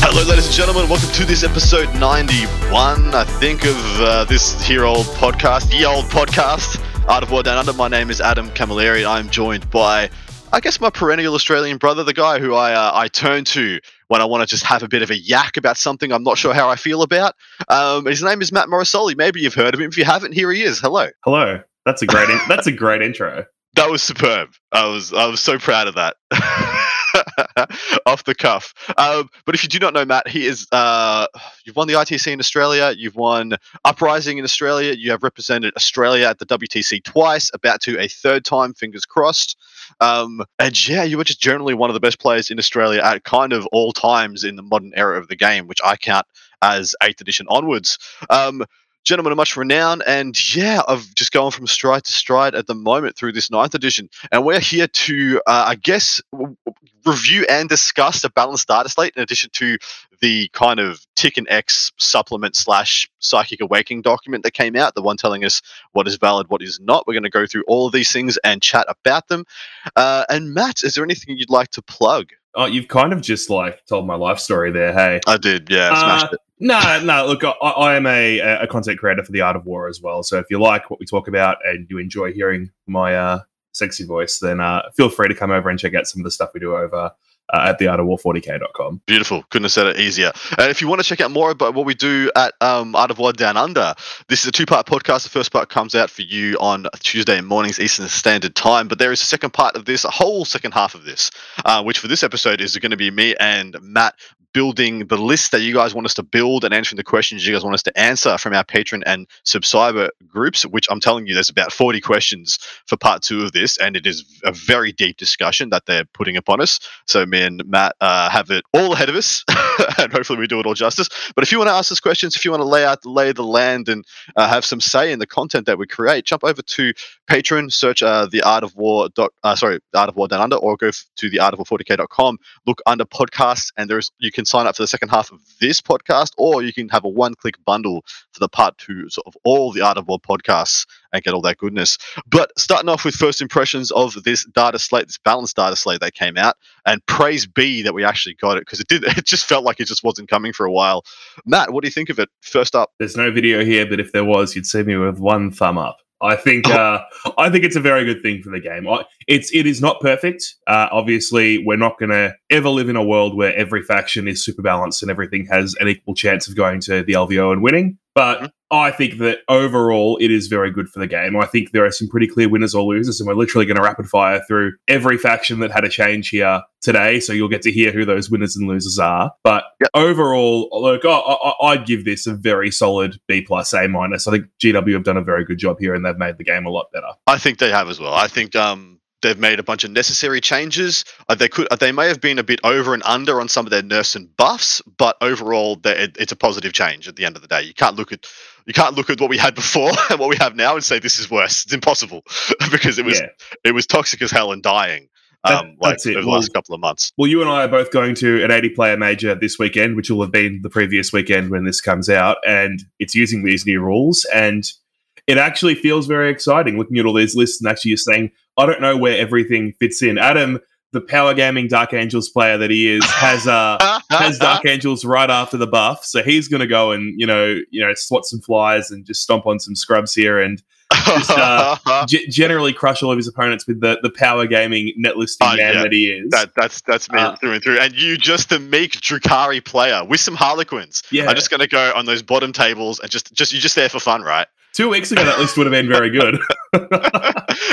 Hello, ladies and gentlemen. Welcome to this episode 91, I think, of uh, this here old podcast, ye old podcast, Art of War Down Under. My name is Adam Camilleri, and I'm joined by, I guess, my perennial Australian brother, the guy who I uh, I turn to when I want to just have a bit of a yak about something I'm not sure how I feel about. Um, his name is Matt Morosoli. Maybe you've heard of him. If you haven't, here he is. Hello. Hello. That's a great. In- that's a great intro. That was superb. I was I was so proud of that. Off the cuff. Um, but if you do not know Matt, he is. Uh, you've won the ITC in Australia. You've won Uprising in Australia. You have represented Australia at the WTC twice. About to a third time. Fingers crossed. Um, and yeah, you were just generally one of the best players in Australia at kind of all times in the modern era of the game, which I count as eighth edition onwards. Um, gentlemen of much renown, and yeah, I've just gone from stride to stride at the moment through this ninth edition, and we're here to, uh, I guess, w- review and discuss the balanced data slate in addition to the kind of Tick and X supplement slash psychic awakening document that came out, the one telling us what is valid, what is not. We're going to go through all of these things and chat about them. Uh, and Matt, is there anything you'd like to plug? Oh, you've kind of just like told my life story there. Hey. I did, yeah, smashed No, no. Look, I, I am a, a content creator for the Art of War as well. So if you like what we talk about and you enjoy hearing my uh, sexy voice, then uh, feel free to come over and check out some of the stuff we do over uh, at the Art of War 40k.com. Beautiful. Couldn't have said it easier. And if you want to check out more about what we do at um, Art of War Down Under, this is a two part podcast. The first part comes out for you on Tuesday mornings, Eastern Standard Time. But there is a second part of this, a whole second half of this, uh, which for this episode is going to be me and Matt building the list that you guys want us to build and answering the questions you guys want us to answer from our patron and subscriber groups, which I'm telling you, there's about 40 questions for part two of this. And it is a very deep discussion that they're putting upon us. So me and Matt uh, have it all ahead of us, and hopefully we do it all justice. But if you want to ask us questions, if you want to lay out lay the land and uh, have some say in the content that we create, jump over to Patreon, search uh, the Art of War. Dot, uh, sorry, the Art of War Down Under, or go f- to the Art of War 40k.com. Look under podcasts, and there's you can sign up for the second half of this podcast, or you can have a one click bundle for the part two of all the Art of War podcasts and get all that goodness. But starting off with first impressions of this data slate, this balanced data slate that came out, and praise be that we actually got it because it did. It just felt like it just wasn't coming for a while. Matt, what do you think of it? First up, There's no video here, but if there was, you'd see me with one thumb up. I think uh, I think it's a very good thing for the game. I- It's it is not perfect. Uh, obviously, we're not going to ever live in a world where every faction is super balanced and everything has an equal chance of going to the LVO and winning. But Mhm. I think that overall, it is very good for the game. I think there are some pretty clear winners or losers, and we're literally going to rapid fire through every faction that had a change here today. So you'll get to hear who those winners and losers are. But Yep. overall, look, I, I, I'd give this a very solid B plus A minus. I think GW have done a very good job here, and they've made the game a lot better. I think they have as well. I think um, they've made a bunch of necessary changes. Uh, they could, uh, they may have been a bit over and under on some of their nerfs and buffs, but overall, it, it's a positive change. At the end of the day, you can't look at you can't look at what we had before and what we have now and say this is worse. It's impossible because it was yeah. it was toxic as hell and dying. That- Um, like it. over the Well- last couple of months. Well, you and I are both going to an 80 player major this weekend, which will have been the previous weekend when this comes out, and it's using these new rules. And it actually feels very exciting looking at all these lists and actually you're saying, I don't know where everything fits in. Adam, the power gaming Dark Angels player that he is, has uh has Dark Angels right after the buff, so he's going to go and you know you know swat some flies and just stomp on some scrubs here and just, uh, g- generally crush all of his opponents with the the power gaming net listing Oh, man yeah. that he is. That that's that's me Uh, through and through. And you just a meek Drukhari player with some Harlequins. yeah, I'm just gonna go on those bottom tables and just just you're just there for fun, right? Two weeks ago that list would have been very good.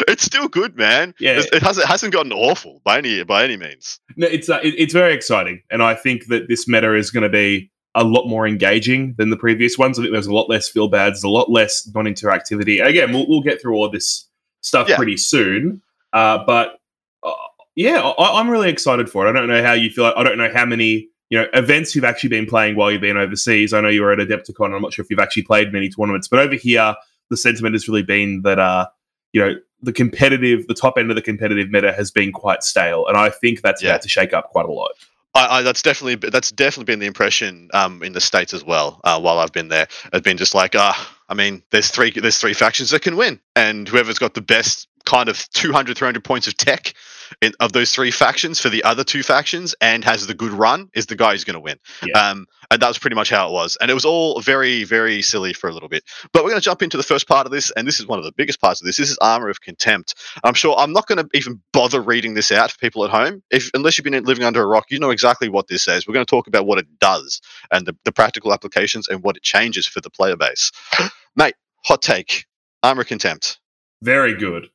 it's still good, man. Yeah. It hasn't it hasn't gotten awful by any by any means. No, it's uh, it, it's very exciting, and I think that this meta is going to be a lot more engaging than the previous ones. I think there's a lot less feel bads, a lot less non-interactivity. Again, we'll, we'll get through all this stuff Yeah. pretty soon, uh, but uh, Yeah, I, am really excited for it. I don't know how you feel. I don't know how many you know events you've actually been playing while you've been overseas. I know you were at Adepticon. I'm not sure if you've actually played many tournaments, but over here, the sentiment has really been that uh, you know the competitive, the top end of the competitive meta has been quite stale, and I think that's yeah. about to shake up quite a lot. I, I, that's definitely that's definitely been the impression um, in the states as well. Uh, while I've been there, I've been just like, ah, uh, I mean, there's three there's three factions that can win, and whoever's got the best kind of 200 300 points of tech in, of those three factions for the other two factions and has the good run is the guy who's going to win. Yeah. Um, and that was pretty much how it was. And it was all very, very silly for a little bit. But we're going to jump into the first part of this. And this is one of the biggest parts of this. This is Armor of Contempt. I'm sure I'm not going to even bother reading this out for people at home. If Unless you've been living under a rock, you know exactly what this says. We're going to talk about what it does and the, the practical applications and what it changes for the player base. Mate, hot take Armor of Contempt. Very good.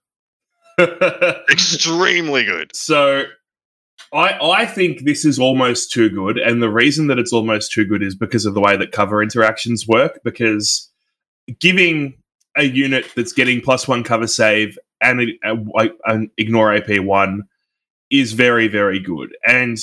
Extremely good. So I I think this is almost too good, and the reason that it's almost too good is because of the way that cover interactions work. Because giving a unit that's getting plus one cover save and uh, an ignore AP one is very very good, and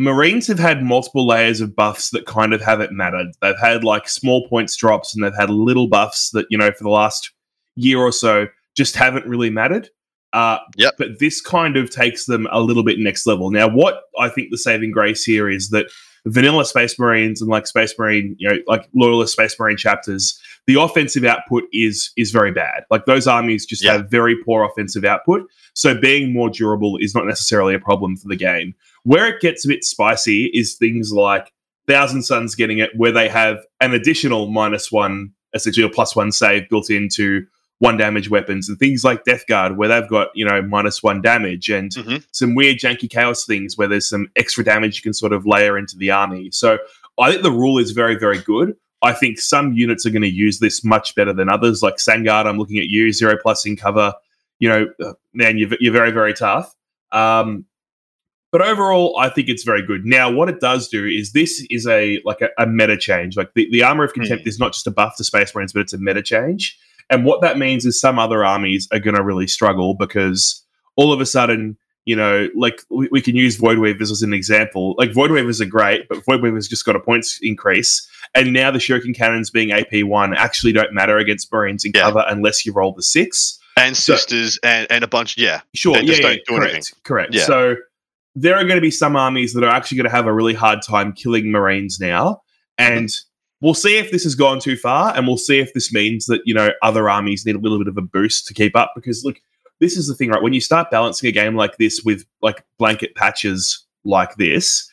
Marines have had multiple layers of buffs that kind of haven't mattered. They've had like small points drops, and they've had little buffs that you know for the last year or so just haven't really mattered. Uh, yep. But this kind of takes them a little bit next level. Now, what I think the saving grace here is that vanilla Space Marines and like Space Marine, you know, like loyalist Space Marine chapters, the offensive output is is very bad. Like those armies just have very poor offensive output. So being more durable is not necessarily a problem for the game. Where it gets a bit spicy is things like Thousand Sons getting it, where they have an additional minus one, essentially a plus one save built into one damage weapons and things like Death Guard, where they've got, you know, minus one damage and mm-hmm. some weird janky chaos things where there's some extra damage you can sort of layer into the army. So I think the rule is very, very good. I think some units are going to use this much better than others. Like Sangard, I'm looking at you, zero plus in cover. You know, uh, man, you're, you're very, very tough. Um, but overall, I think it's very good. Now, what it does do is this is a like a, a meta change. Like the, the armor of contempt mm. is not just a buff to Space Marines, but it's a meta change. And what that means is some other armies are going to really struggle because all of a sudden, you know, like we, we can use Void Weavers as an example. Like Void Weavers are great, but Void Weavers just got a points increase. And now the Shuriken Cannons being AP1 actually don't matter against Marines in yeah. cover unless you roll the six. And so, sisters and, and a bunch, yeah. Sure, yeah, yeah, correct, anything. correct. Yeah. So there are going to be some armies that are actually going to have a really hard time killing Marines now. And we'll see if this has gone too far, and we'll see if this means that you know other armies need a little bit of a boost to keep up. Because look, this is the thing, right? When you start balancing a game like this with like blanket patches like this,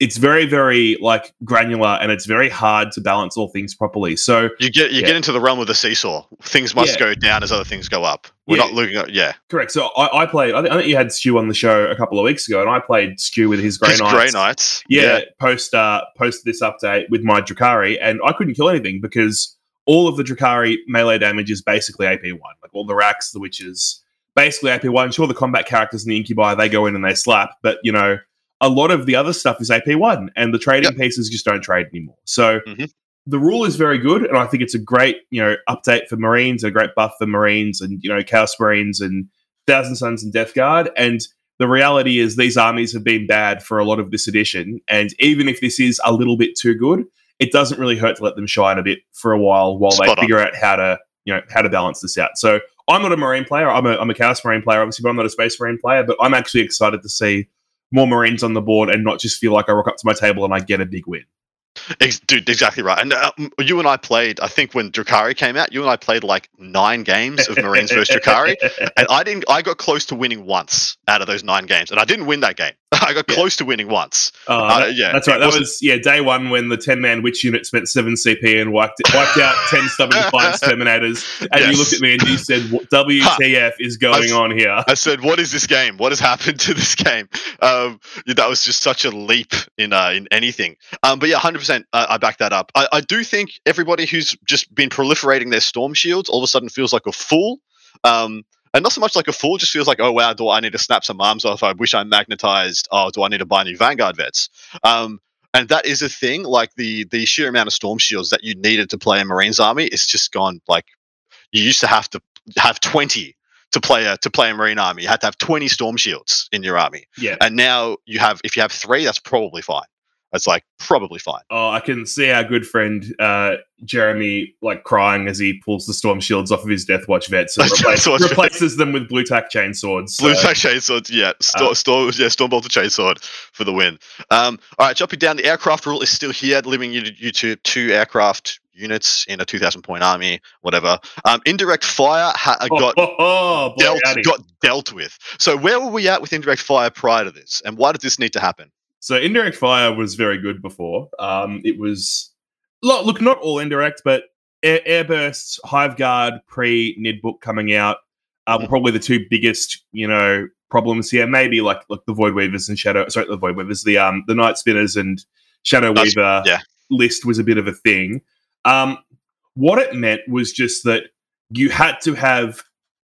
it's very very like granular and it's very hard to balance all things properly. So you get you yeah. get into the realm of the seesaw. Things must yeah. go down as other things go up. We're yeah. not looking at yeah. Correct. So i, I played I think, I think, you had stu on the show a couple of weeks ago and i played stu with his grey his knights. Grey knights yeah, post uh post this update with my Drukhari and i couldn't kill anything because all of the Drukhari melee damage is basically ap1 like all the Wracks the Wyches basically ap1 sure the combat characters in the incubi they go in and they slap but you know a lot of the other stuff is AP1, and the trading yep. pieces just don't trade anymore. So mm-hmm. the rule is very good, and I think it's a great you know update for Marines, a great buff for Marines, and you know Chaos Marines and Thousand Sons and Death Guard. And the reality is these armies have been bad for a lot of this edition, and even if this is a little bit too good, it doesn't really hurt to let them shine a bit for a while while Spot they figure out how to you know how to balance this out. So I'm not a Marine player. I'm a, I'm a Chaos Marine player, obviously, but I'm not a Space Marine player. But I'm actually excited to see more Marines on the board and not just feel like I rock up to my table and I get a big win. Dude, exactly right. And uh, you and I played. I think when Drukhari came out, you and I played like nine games of Marines versus Drukhari, and I didn't. I got close to winning once out of those nine games, and I didn't win that game. I got yeah. close to winning once. Uh, uh, yeah, that's right. That was yeah day one when the ten man witch unit spent seven CP and wiped wiped out ten stubborn defiance terminators, and yes. you looked at me and you said, "WTF is going I, on here?" I said, "What is this game? What has happened to this game?" Um, that was just such a leap in uh, in anything. Um, but yeah, hundred percent, I back that up. I, I do think everybody who's just been proliferating their storm shields all of a sudden feels like a fool. Um, and not so much like a fool, just feels like, oh wow, do I need to snap some arms off? I wish I'm magnetized. Oh, do I need to buy new Vanguard vets? Um, and that is a thing. Like the the sheer amount of storm shields that you needed to play a Marines army, it's just gone. Like you used to have to have twenty to play a to play a marine army. You had to have twenty storm shields in your army, Yeah. and now you have if you have three, that's probably fine. That's like probably fine. Oh, I can see our good friend uh, Jeremy like crying as he pulls the storm shields off of his Death Watch vets and replace, Watch vets. replaces them with blue tack chainswords. So, Blue tack chainsword, yeah, storm, Uh, storm, yeah, stormbolt chainsword for the win. Um, all right, jumping down, the aircraft rule is still here, limiting you to, you to two aircraft units in a two thousand point army, whatever. Um, indirect fire ha- oh, got oh, oh, boy, dealt got dealt with. So where were we at with indirect fire prior to this, and why did this need to happen? So indirect fire was very good before. Um, it was look, look, not all indirect, but air, airbursts, hive guard, pre Nid book coming out uh, were Mhm. probably the two biggest, you know, problems here. Maybe like like the void weavers and shadow. Sorry, the void weavers, the um the night spinners and shadow That's- weaver yeah. list was a bit of a thing. Um, what it meant was just that you had to have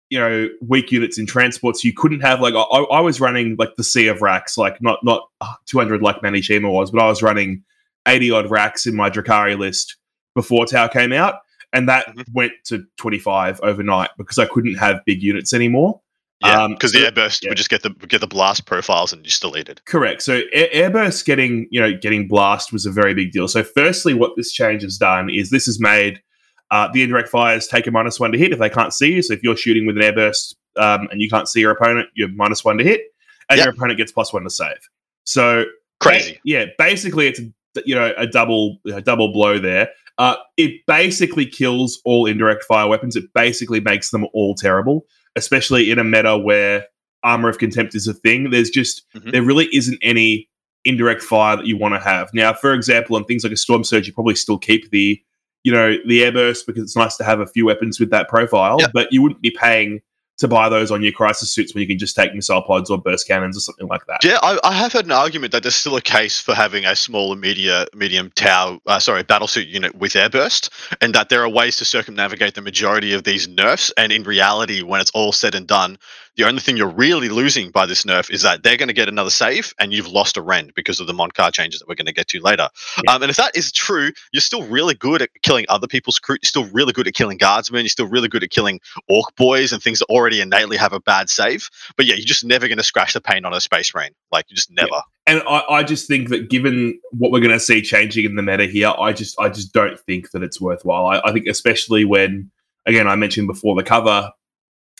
you know weak units in transports. You couldn't have like I, I was running like the sea of Wracks, like not not uh, 200 like Manishima was, but I was running 80 odd Wracks in my Drukhari list before Tau came out, and that Mhm. went to 25 overnight because I couldn't have big units anymore. Yeah, Um, because so- the airburst yeah. would just get the get the blast profiles and just deleted. Correct. So air- airburst getting you know getting blast was a very big deal. So firstly, what this change has done is this has made uh, the indirect fires take a minus one to hit if they can't see you. So if you're shooting with an airburst um, and you can't see your opponent, you're minus one to hit, and Yep. your opponent gets plus one to save. So Crazy. ba- yeah, basically it's a, you know a double a double blow there. Uh, it basically kills all indirect fire weapons. It basically makes them all terrible, especially in a meta where armor of contempt is a thing. There's just Mhm. there really isn't any indirect fire that you want to have. Now, for example, on things like a storm surge, you probably still keep the you know the airburst because it's nice to have a few weapons with that profile, Yep. but you wouldn't be paying to buy those on your crisis suits when you can just take missile pods or burst cannons or something like that. Yeah, I, I have had an argument that there's still a case for having a small and media, medium Tau, uh, sorry, battlesuit unit with airburst, and that there are ways to circumnavigate the majority of these nerfs. And in reality, when it's all said and done, the only thing you're really losing by this nerf is that they're going to get another save, and you've lost a rend because of the Mont'ka changes that we're going to get to later. Yeah. Um, and if that is true, you're still really good at killing other people's crew. You're still really good at killing guardsmen. You're still really good at killing orc boys and things that already innately have a bad save. But yeah, you're just never going to scratch the paint on a space marine. Like you just never. and I, I just think that given what we're going to see changing in the meta here, I just I just don't think that it's worthwhile. I, I think especially when again I mentioned before the cover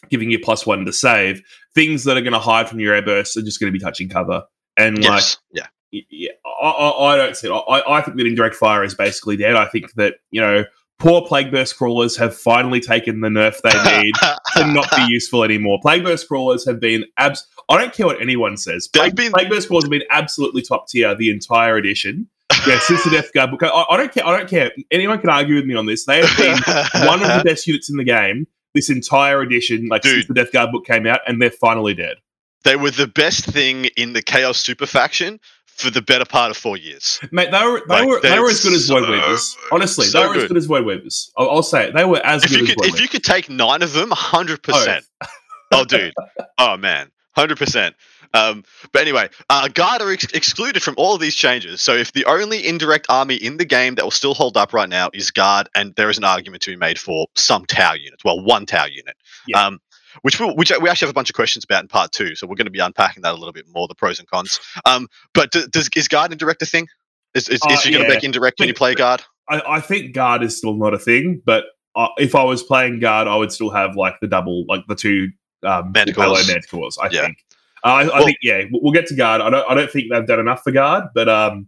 giving you plus one to save things that are going to hide from your airbursts are just going to be touching cover and like Yeah. yeah, I, I, I don't see it. I, I think that indirect fire is basically dead. I think that you know poor plague burst crawlers have finally taken the nerf they need to not be useful anymore. Plague burst crawlers have been abs. I don't care what anyone says. Plague, been- plague burst crawlers have been absolutely top tier the entire edition. Yeah, since the Death Guard book, I, I don't care. I don't care. Anyone can argue with me on this. They have been one of the best units in the game this entire edition, like since the Death Guard book came out, and they're finally dead. they were the best thing in the Chaos Super faction for the better part of four years. Mate, they were they Like, were they were as good as Void Weavers. Honestly, so they were as good. good as Void Weavers. I'll, I'll say it. They were as If good you as could, Void if you could take nine of them, hundred percent. Oh. oh, dude. Oh man, hundred percent. Um, but anyway, uh, guard are ex- excluded from all of these changes. So if the only indirect army in the game that will still hold up right now is guard, and there is an argument to be made for some Tau units, well, one Tau unit, Yeah. um, which we which we actually have a bunch of questions about in part two. So we're going to be unpacking that a little bit more, the pros and cons. Um, but d- does is guard indirect a thing? Is is, Uh, is you going to make indirect when you play guard? I, I think guard is still not a thing, but uh, if I was playing guard, I would still have like the double, like the two um, Manticores. Manticores. I Yeah. think. Uh, I, I think yeah, we'll we'll get to guard. I don't. I don't think they've done enough for guard, but um,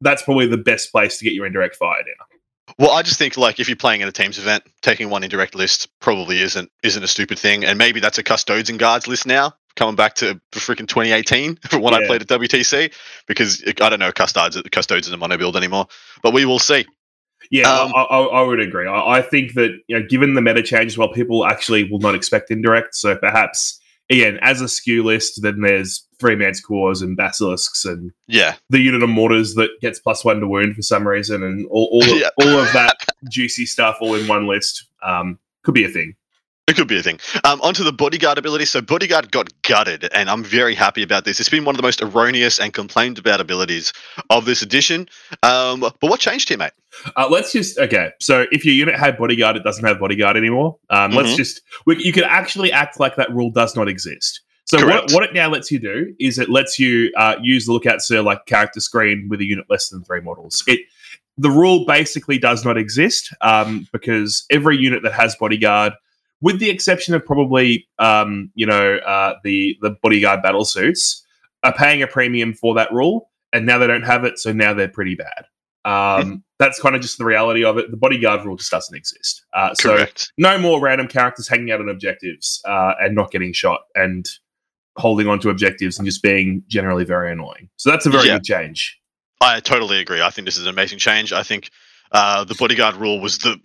that's probably the best place to get your indirect fire down. Well, I just think like if you're playing in a teams event, taking one indirect list probably isn't isn't a stupid thing, and maybe that's a custodes and guards list now. Coming back to freaking 2018 for when I played at WTC, because I don't know custodes custodes in a mono build anymore, but we will see. Yeah, Um, I, I, I would agree. I, I think that you know, given the meta change, well, people actually will not expect indirect. So perhaps again, as a skew list, then there's three manticores and basilisks and Yeah, the unit of mortars that gets plus one to wound for some reason, and all all of, Yeah. all of that juicy stuff all in one list um, could be a thing. It could be a thing. Um, onto the bodyguard ability. So bodyguard got gutted, and I'm very happy about this. It's been one of the most erroneous and complained about abilities of this edition. Um, but what changed here, mate? Uh, let's just okay. So if your unit had bodyguard, it doesn't have bodyguard anymore. Um, Let's Mhm. just we, you could actually act like that rule does not exist. So what, what it now lets you do is it lets you uh, use the lookout sir like character screen with a unit less than three models. It the rule basically does not exist um, because every unit that has bodyguard, with the exception of probably um, you know uh, the the bodyguard battle suits, are paying a premium for that rule, and now they don't have it, so now they're pretty bad. Um, that's kind of just the reality of it. The bodyguard rule just doesn't exist. Uh, so Correct. no more random characters hanging out on objectives uh, and not getting shot and holding on to objectives and just being generally very annoying. So that's a very Yeah. good change. I totally agree. I think this is an amazing change. I think uh, the bodyguard rule was the.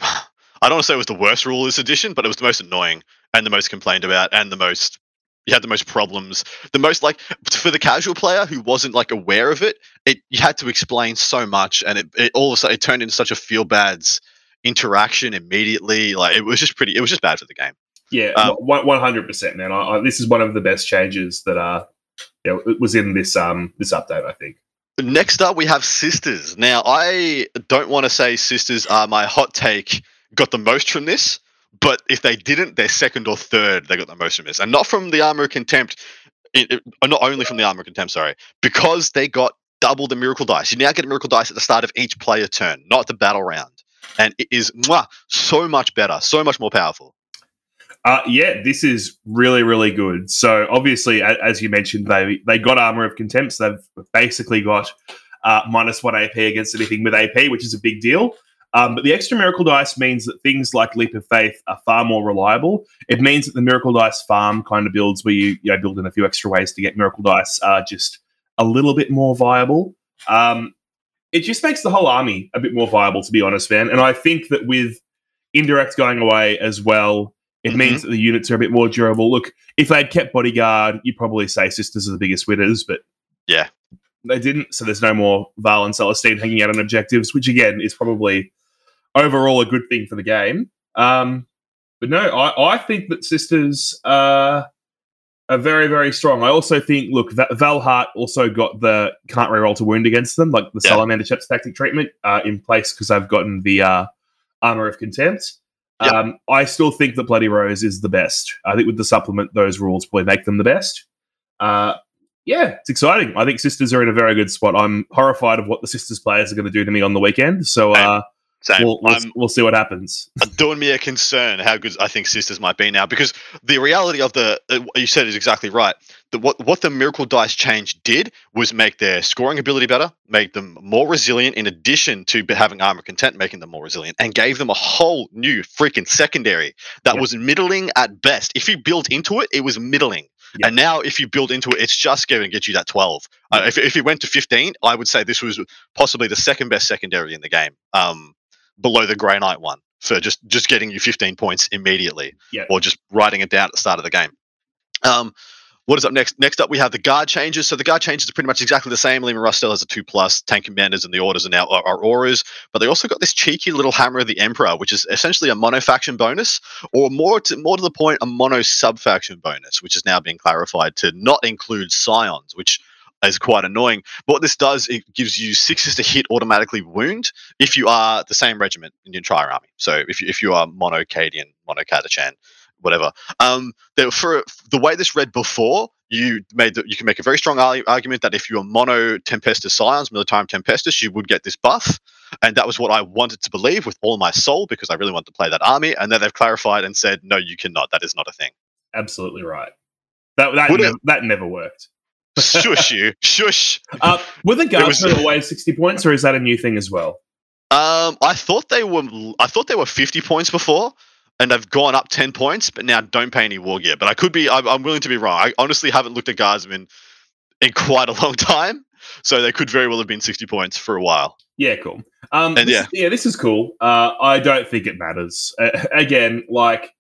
I don't want to say it was the worst rule this edition, but it was the most annoying and the most complained about and the most. You had the most problems. The most like for the casual player who wasn't like aware of it, it you had to explain so much, and it, it all of a sudden it turned into such a feel bads interaction immediately. Like it was just pretty. It was just bad for the game. Yeah, Um, one hundred percent, man. I, I, this is one of the best changes that uh, yeah, it was in this um this update. I think. Next up, we have Sisters. Now, I don't want to say Sisters are my hot take, got the most from this, but if they didn't, they're second or third, they got the most from this. And not from the Armor of Contempt, it, it- uh, not only from the Armor of Contempt, sorry, because they got double the Miracle Dice. You now get Miracle Dice at the start of each player turn, not the battle round. And it is mwah, so much better, so much more powerful. Uh, yeah, this is really, really good. So obviously, as you mentioned, they they got armor of contempt. So they've basically got uh, minus one AP against anything with AP, which is a big deal. Um, but the extra miracle dice means that things like leap of faith are far more reliable. It means that the miracle dice farm kind of builds where you, you know, build in a few extra ways to get miracle dice are just a little bit more viable. Um, it just makes the whole army a bit more viable, to be honest, man. And I think that with indirect going away as well, it Mhm. means that the units are a bit more durable. Look, if they'd kept bodyguard, you'd probably say sisters are the biggest winners, but Yeah. they didn't. So there's no more Val and Celestine hanging out on objectives, which again is probably overall a good thing for the game. Um, but no, I, I think that sisters are, are very, very strong. I also think, look, Va- Valhart also got the can't reroll to wound against them, like the Yeah. Salamander Chaps tactic treatment uh, in place because I've gotten the uh, Armor of Contempt. Yep. Um, I still think that Bloody Rose is the best. I think with the supplement, those rules probably make them the best. Uh, yeah, it's exciting. I think Sisters are in a very good spot. I'm horrified of what the Sisters players are going to do to me on the weekend. So uh, We'll, we'll, we'll see what happens. doing me a concern how good I think Sisters might be now because the reality of the uh, what you said is exactly right. The, what what the Miracle Dice change did was make their scoring ability better, make them more resilient. In addition to having armor content, making them more resilient, and gave them a whole new freaking secondary that Yeah. was middling at best. If you built into it, it was middling. Yeah. And now, if you build into it, it's just going to get you that 12. Uh, if, if it went to 15, I would say this was possibly the second best secondary in the game. Um, below the Grey Knight one for just just getting you 15 points immediately, Yeah. or just writing it down at the start of the game. Um, what is up next? Next up, we have the guard changes. So the guard changes are pretty much exactly the same. Leman Russ still has a two plus. Tank commanders and the orders are now are, are auras, but they also got this cheeky little hammer of the emperor, which is essentially a mono faction bonus, or more to more to the point, a mono sub faction bonus, which is now being clarified to not include scions, which is quite annoying. But what this does, it gives you sixes to hit automatically wound if you are the same regiment in your entire army. So if you, if you are mono Cadian, mono Catachan, whatever. Um, there, for the way this read before, you made the, you can make a very strong argument that if you are mono Tempestus Scions, Militarum Tempestus, you would get this buff. And that was what I wanted to believe with all my soul because I really wanted to play that army. And then they've clarified and said, no, you cannot. That is not a thing. Absolutely right. That that, nev- that never worked. Shush you, shush. Uh, were the was- guardsmen always sixty points, or is that a new thing as well? Um, I thought they were. I thought they were fifty points before, and they've gone up ten points, but now don't pay any war gear. But I could be. I'm, I'm willing to be wrong. I honestly haven't looked at guardsmen in quite a long time, so they could very well have been sixty points for a while. Yeah, cool. Um, And this- yeah, this is cool. Uh, I don't think it matters. Uh, again, like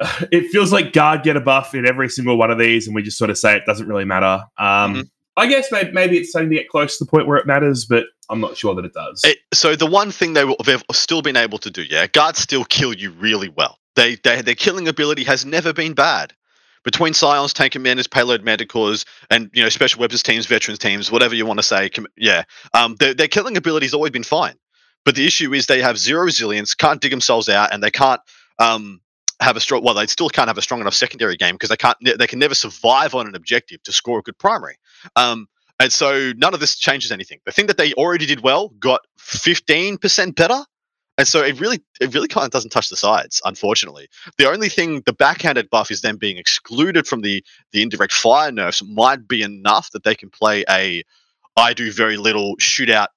it feels like guard get a buff in every single one of these, and we just sort of say it doesn't really matter. Um, Mhm. I guess maybe, maybe it's starting to get close to the point where it matters, but I'm not sure that it does. It, so the one thing they will, they've still been able to do, yeah, guards still kill you really well. They, they their killing ability has never been bad. Between Scions, Tank Commanders, Payload Manticores, and you know Special Weapons teams, Veterans teams, whatever you want to say, com- yeah, um, their, their killing has always been fine. But the issue is they have zero resilience, can't dig themselves out, and they can't um, have a strong. Well, they still can't have a strong enough secondary game because they can't. They can never survive on an objective to score a good primary. Um, and so none of this changes anything. The thing that they already did well got 15% better. And so it really it really kind of doesn't touch the sides, unfortunately. The only thing the backhanded buff is them being excluded from the the indirect fire nerfs might be enough that they can play a I do very little shootout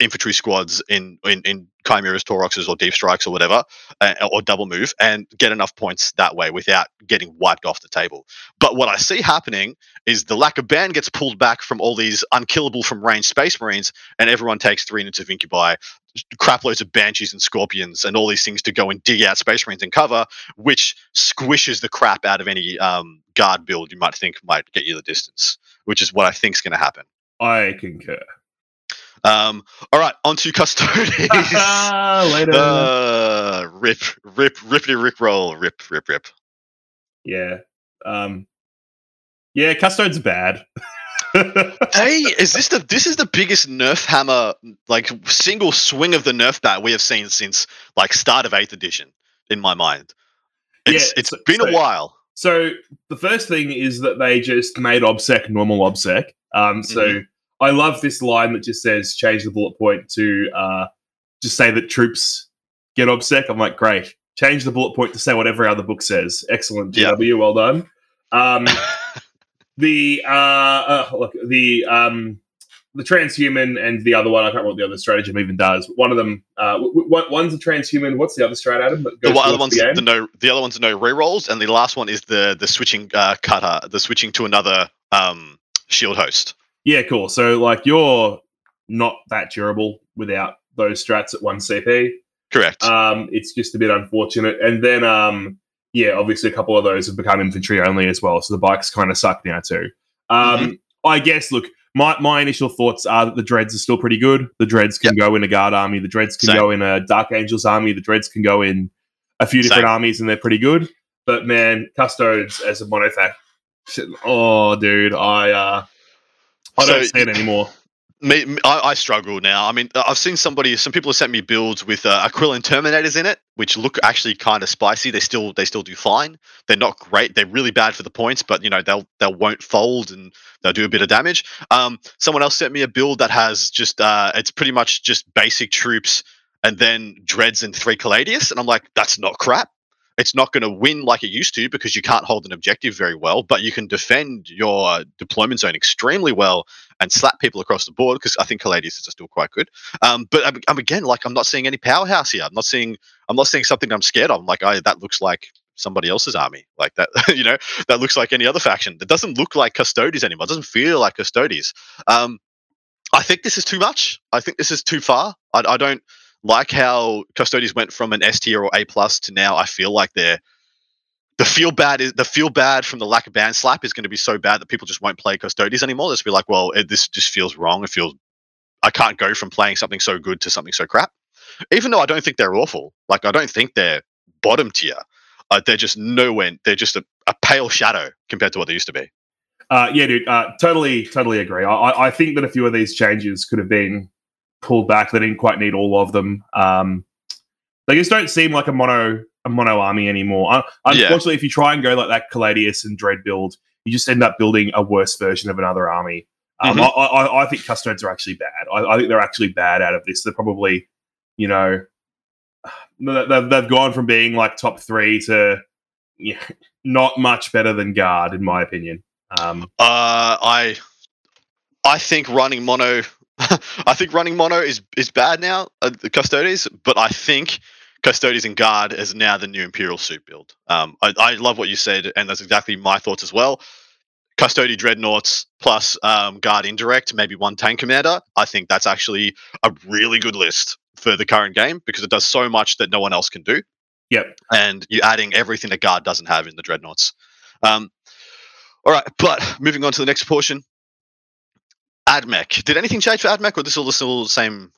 infantry squads in in, in chimeras, Tauroxes, or deep strikes or whatever, uh, or double move, and get enough points that way without getting wiped off the table. But what I see happening is the lack of ban gets pulled back from all these unkillable from range space marines, and everyone takes three units of incubi, crap loads of banshees and scorpions, and all these things to go and dig out space marines and cover, which squishes the crap out of any um, guard build you might think might get you the distance, which is what I think is going to happen. I concur. Um, all right, on to Custodes. Later. Uh, rip, rip, rippity, rick roll, rip, rip, rip. yeah. Um. Yeah, custode's bad. Hey, is this the this is the biggest nerf hammer like single swing of the nerf bat we have seen since like start of eighth edition in my mind. It's Yeah, it's so- been so- a while. So the first thing is that they just made obsec normal obsec. Um, so I love this line that just says change the bullet point to uh, just say that troops get obsec. I'm like, great. Change the bullet point to say what every other book says. Excellent, Yeah. GW. Well done. Um, the uh, uh, look, the um, the transhuman and the other one. I can't remember what the other stratagem even does. One of them, uh, w- w- one's a transhuman. What's the other strat, Adam? The other one's the the, no the other one's the no rerolls, and the last one is the the switching uh, cutter, the switching to another um shield host. Yeah, cool. So like you're not that durable without those strats at one CP. Correct. Um, it's just a bit unfortunate. And then um, yeah, obviously a couple of those have become infantry only as well. So the bikes kind of suck now too. Um, I guess look, my, my initial thoughts are that the dreads are still pretty good. The dreads can go in a guard army, the dreads can Same. go in a dark angels army, the dreads can go in a few different Same. armies and they're pretty good. But man, custodes as a monofac, oh dude, I uh I So- don't see it anymore. me, me- I, I struggle now. I mean, I've seen somebody, some people have sent me builds with uh, Aquilon Terminators in it, which look actually kind of spicy. They still, they still do fine. They're not great. They're really bad for the points, but you know they'll they won't fold and they'll do a bit of damage. Um, someone else sent me a build that has just, uh, it's pretty much just basic troops and then dreads and three Caladius, and I'm like, that's not crap. It's not going to win like it used to because you can't hold an objective very well, but you can defend your deployment zone extremely well and slap people across the board because I think Caladius is still quite good. Um, but I'm, I'm again like I'm not seeing any powerhouse here. I'm not seeing I'm not seeing something I'm scared of. I'm like, I that looks like somebody else's army. Like that, you know, that looks like any other faction. It doesn't look like Custodes anymore. It doesn't feel like Custodes. Um, I think this is too much. I think this is too far. I, I don't like how Custodes went from an S tier or A plus to now. I feel like they're the feel bad is the feel bad from the lack of band slap is going to be so bad that people just won't play Custodes anymore. They'll just be like, well, it, this just feels wrong. It feels I can't go from playing something so good to something so crap. Even though I don't think they're awful, like I don't think they're bottom tier. Uh, they're just nowhere. They're just a, a pale shadow compared to what they used to be. Uh, yeah, dude, uh, totally, totally agree. I- I think that a few of these changes could have been pulled back. They didn't quite need all of them. Um, they just don't seem like a mono a mono army anymore. Uh, Yeah. unfortunately, if you try and go like that Caladius and Dread build, you just end up building a worse version of another army. Um, Mhm. I, I, I think custodes are actually bad. I, I think they're actually bad out of this. They're probably, you know, they've, they've gone from being like top three to yeah, not much better than guard, in my opinion. Um, Uh, I I think running mono. I think running mono is is bad now. Uh, the Custodes, but I think Custodes and Guard is now the new Imperial soup build. Um, I, I love what you said, and that's exactly my thoughts as well. Custody Dreadnoughts plus um, Guard Indirect, maybe one tank commander. I think that's actually a really good list for the current game because it does so much that no one else can do. Yep. And you're adding everything that Guard doesn't have in the Dreadnoughts. Um, all right, but moving on to the next portion. AdMech. Did anything change for AdMech, or this all still the same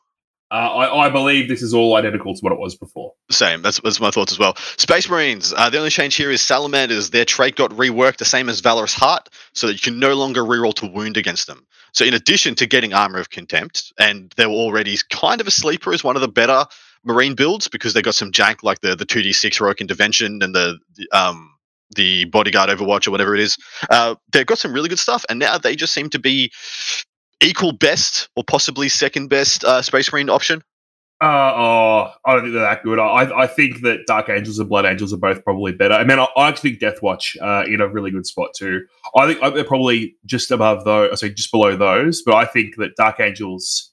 Uh, I, I, believe this is all identical to what it was before. Same. That's, that's my thoughts as well. Space Marines. Uh, the only change here is Salamanders. Their trait got reworked the same as Valorous Heart, so that you can no longer reroll to wound against them. So in addition to getting Armor of Contempt, and they were already kind of a sleeper as one of the better Marine builds because they got some jank like the the two d six heroic intervention and the, the um the bodyguard Overwatch or whatever it is. Uh, they've got some really good stuff, and now they just seem to be equal best or possibly second best uh, Space Marine option? Uh, oh, I don't think they're that good. I, I think that Dark Angels and Blood Angels are both probably better. I mean, I, I actually think Death Watch uh, in a really good spot too. I think they're probably just above those, I say just below those, but I think that Dark Angels,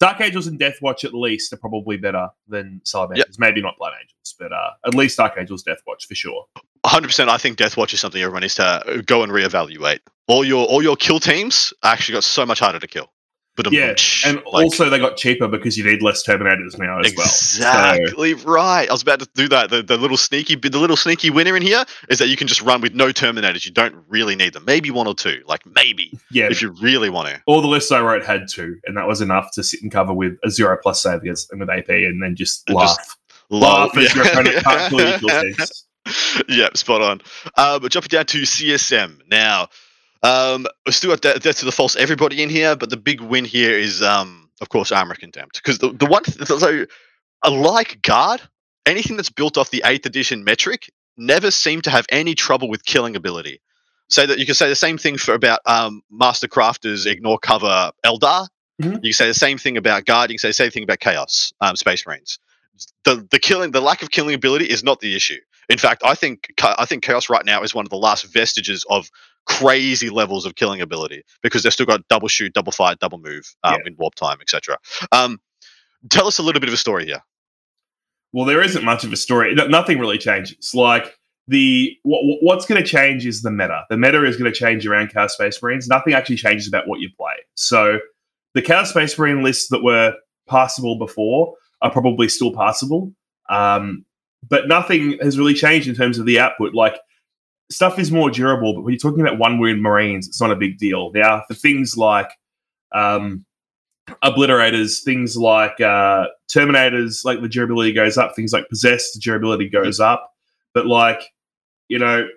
Dark Angels and Death Watch at least are probably better than Salamanders. Yep. Maybe not Blood Angels, but uh, at least Dark Angels, Death Watch for sure. 100%. I think Death Watch is something everyone needs to go and reevaluate all your all your kill teams actually got so much harder to kill. But um, yeah, and like, also they got cheaper because you need less Terminators now as exactly well. Exactly so. right. I was about to do that. The, the little sneaky, the little sneaky winner in here is that you can just run with no Terminators. You don't really need them. Maybe one or two, like maybe. Yeah. If you really want to. All the lists I wrote had two, and that was enough to sit and cover with a zero plus save against and with AP, and then just and laugh, just laugh as yeah. your opponent can't kill Yep, spot on. Uh, but jumping down to CSM now. Um, we still got death, death to the false everybody in here, but the big win here is, um, of course, armor contempt. Because the, the one, th- so like guard, anything that's built off the eighth edition metric never seemed to have any trouble with killing ability. Say that you can say the same thing for about um, Master Crafters ignore cover Eldar. Mm-hmm. You can say the same thing about guard. You can say the same thing about Chaos um, Space Marines. The the killing the lack of killing ability is not the issue. In fact, I think I think Chaos right now is one of the last vestiges of crazy levels of killing ability because they've still got double shoot, double fight, double move um, yeah. in warp time, etc. Um, tell us a little bit of a story here. Well, there isn't much of a story. nothing really changes. Like the what, what's going to change is the meta. The meta is going to change around Chaos Space Marines. Nothing actually changes about what you play. So the Chaos Space Marine lists that were passable before are probably still passable. Um, but nothing has really changed in terms of the output. Like stuff is more durable, but when you're talking about one wound Marines, it's not a big deal. Now, for things like um, obliterators, things like uh, Terminators, like the durability goes up. Things like possessed, the durability goes up. But like, you know,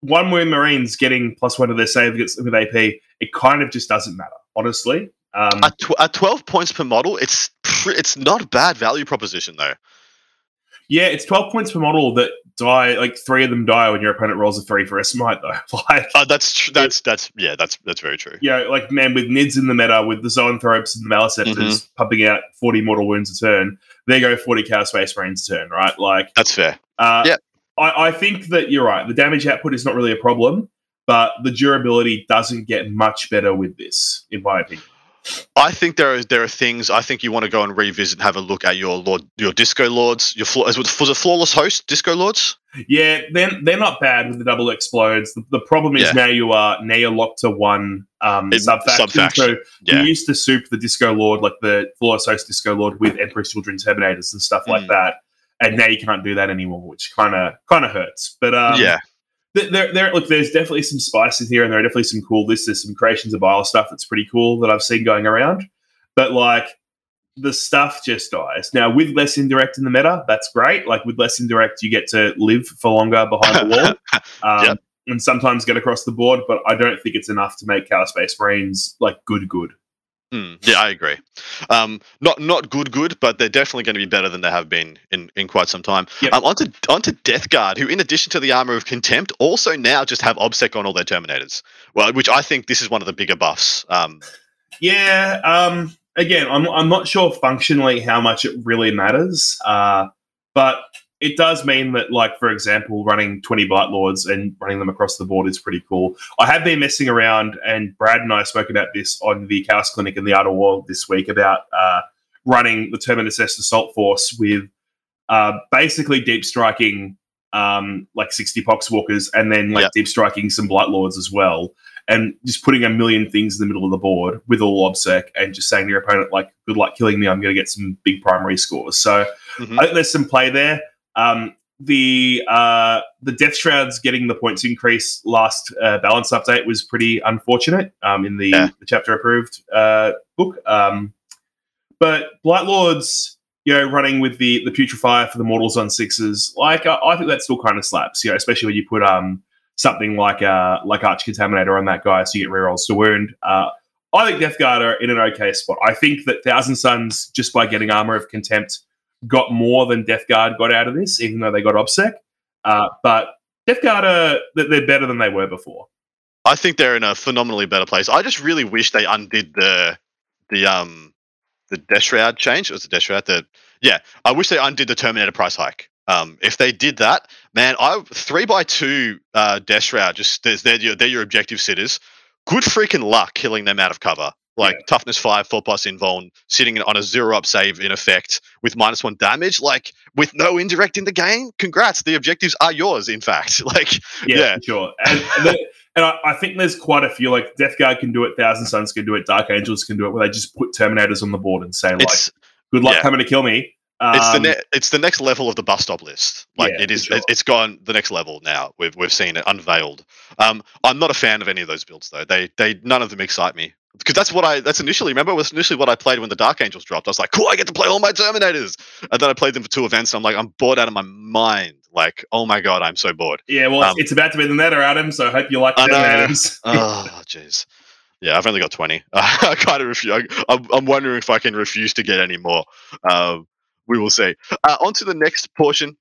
one wound Marines getting plus one to their save against with AP, it kind of just doesn't matter, honestly. Um, at, tw- at twelve points per model, it's pr- it's not bad value proposition though. Yeah, it's 12 points per model that die, like three of them die when your opponent rolls a three for a smite, though. like, uh, that's tr- that's that's yeah, that's that's very true. Yeah, like man, with Nids in the meta, with the Zoanthropes and the Maleceptors mm-hmm. pumping out 40 mortal wounds a turn, they go 40 cow Space Marines a turn, right? Like that's fair. Uh, yeah, I, I think that you're right. The damage output is not really a problem, but the durability doesn't get much better with this, in my opinion. I think there are there are things I think you want to go and revisit and have a look at your lord your disco lords your was it flawless host disco lords? Yeah they're, they're not bad with the double explodes. The, the problem is yeah. now you are now you're locked to one um sub faction so yeah. you used to soup the disco lord like the flawless host disco lord with emperor's children terminators and stuff like mm. that. And now you can't do that anymore which kind of kind of hurts. But um, yeah there, there, look, there's definitely some spices here, and there are definitely some cool lists. There's some creations of Bile stuff that's pretty cool that I've seen going around. But like, the stuff just dies. Now, with less indirect in the meta, that's great. Like with less indirect, you get to live for longer behind the wall, um, yep. and sometimes get across the board. But I don't think it's enough to make Chaos Space Marines like good, good. Mm, yeah, I agree. Um, not not good, good, but they're definitely going to be better than they have been in, in quite some time. Yep. Um, onto onto Death Guard, who, in addition to the armor of contempt, also now just have obsec on all their Terminators. Well, which I think this is one of the bigger buffs. Um, yeah. Um, again, I'm I'm not sure functionally how much it really matters, uh, but it does mean that, like, for example, running 20 Blight Lords and running them across the board is pretty cool. I have been messing around, and Brad and I spoke about this on the Chaos Clinic in the Art of War this week about uh, running the Terminus Est Assault Force with uh, basically deep striking um, like 60 Poxwalkers and then like deep striking some Blight Lords as well. And just putting a million things in the middle of the board with all obsec and just saying to your opponent, like, good luck killing me, I'm going to get some big primary scores. So mm-hmm. I think there's some play there. Um, the uh, the Death Shrouds getting the points increase last uh, balance update was pretty unfortunate um, in the, yeah. the chapter approved uh, book. Um, But Blight Lords, you know, running with the the Putrefier for the Mortals on sixes, like I, I think that still kind of slaps. You know, especially when you put um something like uh like Arch Contaminator on that guy, so you get rerolls to wound. Uh, I think Death Guard are in an okay spot. I think that Thousand Sons, just by getting Armor of Contempt, got more than Death Guard got out of this, even though they got OBSEC. Uh, but Death Guard are they're better than they were before. I think they're in a phenomenally better place. I just really wish they undid the the um the Death Shroud change. It was the Death Shroud. The yeah, I wish they undid the Terminator price hike. Um, if they did that, man, I three by two uh, Death Shroud. Just they're, they're your they're your objective sitters. Good freaking luck killing them out of cover. Like Yeah. toughness five, four plus invuln, sitting on a zero up save in effect with minus one damage, like with no indirect in the game. Congrats, the objectives are yours. In fact, like Yeah, Yeah. sure. And, and, the- and I, I think there's quite a few like Death Guard can do it, Thousand Sons can do it, Dark Angels can do it, where they just put Terminators on the board and say like, it's "Good luck yeah. coming to kill me." Um, it's the ne- it's the next level of the bus stop list. Like Yeah, it is, sure. it, it's gone the next level now. We've we've seen it unveiled. Um, I'm not a fan of any of those builds though. They they none of them excite me because that's what I that's initially remember it was initially what I played when the Dark Angels dropped. I was like, cool, I get to play all my Terminators, and then I played them for two events. And I'm like, I'm bored out of my mind. Like, oh my god, I'm so bored. yeah, well, um, it's, about to be the Nether, Adam. So I hope you like I. Terminators. oh jeez. Yeah, I've only got 20. I kind of refuse. I'm, I'm wondering if I can refuse to get any more. Um, we will see. Uh, on to the next portion.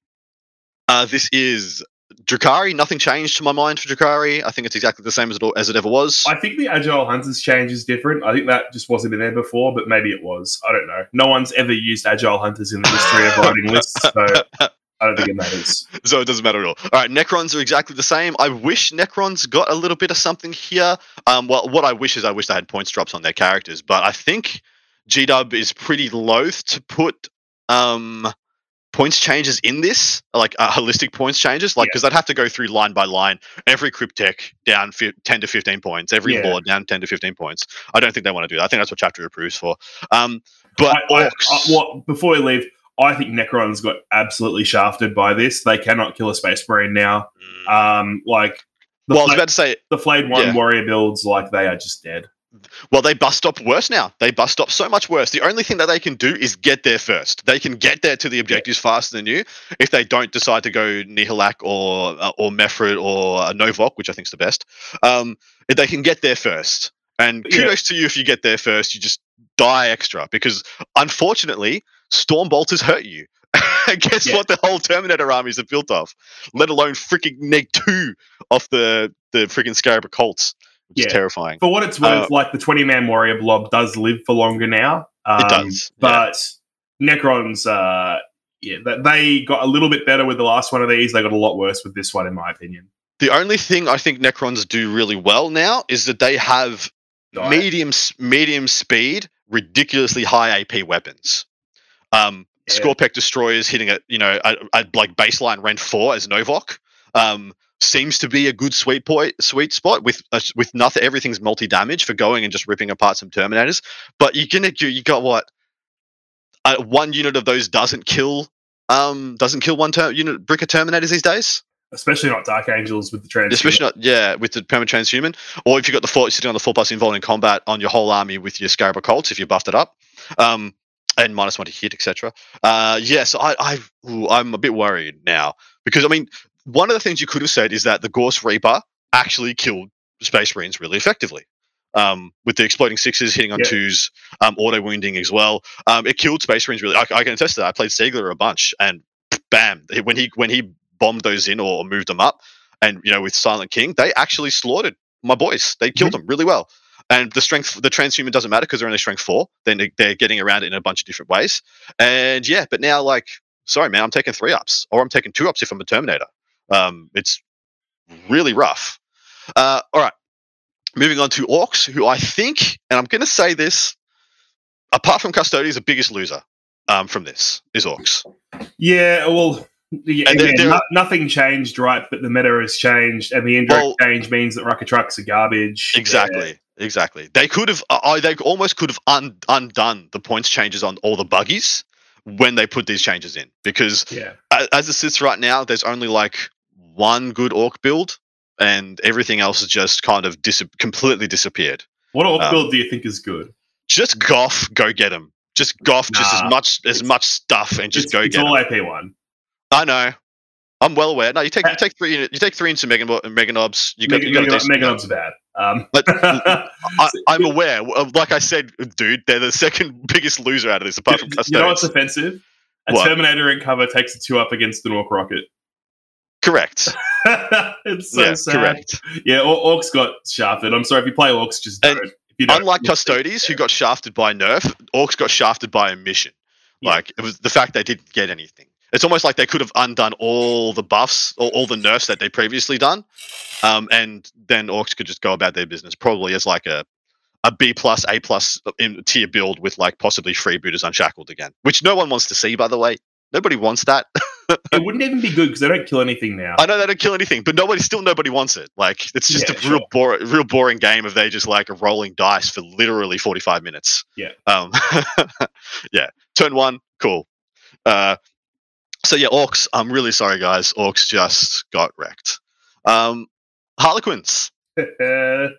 Uh, this is Drukhari. Nothing changed to my mind for Drukhari. I think it's exactly the same as it, as it ever was. I think the Agile Hunters change is different. I think that just wasn't in there before, but maybe it was. I don't know. No one's ever used Agile Hunters in the history of writing lists, so I don't think it matters. so it doesn't matter at all. All right, Necrons are exactly the same. I wish Necrons got a little bit of something here. Um, well, what I wish is I wish they had points drops on their characters, but I think G Dub is pretty loath to put um, points changes in this, like uh, holistic points changes, like Yeah. because I'd have to go through line by line. Every Cryptek down fi- ten to fifteen points. Every Yeah. lord down ten to fifteen points. I don't think they want to do that. I think that's what chapter approves for. Um, but I, I. I- what, before we leave, I think Necrons got absolutely shafted by this. They cannot kill a Space Marine now. Mm. Um, like the, well, I was about to say the Flayed One yeah. Warrior builds, like they are just dead. Well, they bust stop worse now. They bust stop so much worse. The only thing that they can do is get there first. They can get there to the objectives faster than you if they don't decide to go Nihilakh or uh, or Mephrit or uh, Novokh, which I think is the best. Um, if they can get there first. And Yeah. kudos to you if you get there first. You just die extra because unfortunately, Storm Bolters hurt you. And Guess Yeah. what? The whole Terminator armies are built off. Let alone freaking neg two off the the freaking Scarab Occult, which Yeah. is terrifying. For what it's worth, Uh, like the 20 man Warrior blob does live for longer now. Um, It does, yeah. But Necrons, uh, yeah, th- they got a little bit better with the last one of these. They got a lot worse with this one, in my opinion. The only thing I think Necrons do really well now is that they have Diet. medium medium speed, ridiculously high AP weapons. Um, Yeah. Skorpekh destroyers hitting at you know at, at like baseline rent four as Novokh um, seems to be a good sweet point sweet spot with uh, with nothing. Everything's multi damage for going and just ripping apart some Terminators. But you're gonna you, you got what uh, one unit of those doesn't kill um doesn't kill one ter- unit brick of Terminators these days. Especially not Dark Angels with the trans. Especially not, yeah, with the perma transhuman, or if you've got the four sitting on the four plus involved in combat on your whole army with your Scarab Occult, if you buffed it up, um, and minus one to hit, etc. Uh, yes, yeah, so I, I, ooh, I'm a bit worried now because I mean, one of the things you could have said is that the Gauss Reaper actually killed Space Marines really effectively. Um, with the exploding sixes hitting on Yeah. twos, um, auto wounding as well. Um, it killed Space Marines really. I, I can attest to that. I played Siegler a bunch, and bam, when he when he bombed those in or moved them up, and you know with Silent King, they actually slaughtered my boys. They killed them really well. And the strength, the transhuman doesn't matter because they're only strength four. Then they- they're getting around it in a bunch of different ways. And yeah, but now like, sorry man, I'm taking three ups or I'm taking two ups if I'm a Terminator. Um, it's really rough. Uh, all right, moving on to Orcs, who I think, and I'm going to say this, apart from Custodians, the biggest loser um, from this is Orcs. Yeah, well, yeah, again, there- no- nothing changed, right? But the meta has changed, and the indirect Well- change means that Rukkatrukks are garbage. Exactly. Exactly. They could have. I they almost could have un, undone the points changes on all the buggies when they put these changes in because Yeah. as it sits right now, there's only like one good orc build, and everything else has just kind of dis- completely disappeared. What orc Um, build do you think is good? Just Goff, go get him. Just Goff, just as much as much stuff, and just go it's get It's all. AP one. I know. I'm well aware. No, you take you take three you take three into Mega Mega Knobs. You got Mega, you got a Mega, decent Mega amount. Knobs are bad. Um, But- I, I'm aware. Uh, Like I said, dude, they're the second biggest loser out of this, apart from you know what's offensive? A What? Terminator in cover takes a two up against an Orc Rocket. Correct. it's so yeah, sad. correct. Yeah, Orcs got shafted. I'm sorry if you play Orcs, just don't. You don't Unlike Custodes, who got shafted by nerf, Orcs got shafted by omission. Yeah. Like it was the fact they didn't get anything. It's almost like they could have undone all the buffs or all the nerfs that they previously done, um, and then Orcs could just go about their business, probably as like a a B plus, A plus in tier build with like possibly freebooters unshackled again, which no one wants to see, by the way. Nobody wants that. it wouldn't even be good because they don't kill anything now. I know they don't kill anything, but nobody still nobody wants it. Like it's just Yeah, a sure. real bore, real boring game if they just like rolling dice for literally forty five minutes. Yeah. Um. yeah. Turn one, cool. Uh. So yeah, orcs. I'm really sorry, guys. Orcs just got wrecked. Um. Harlequins, your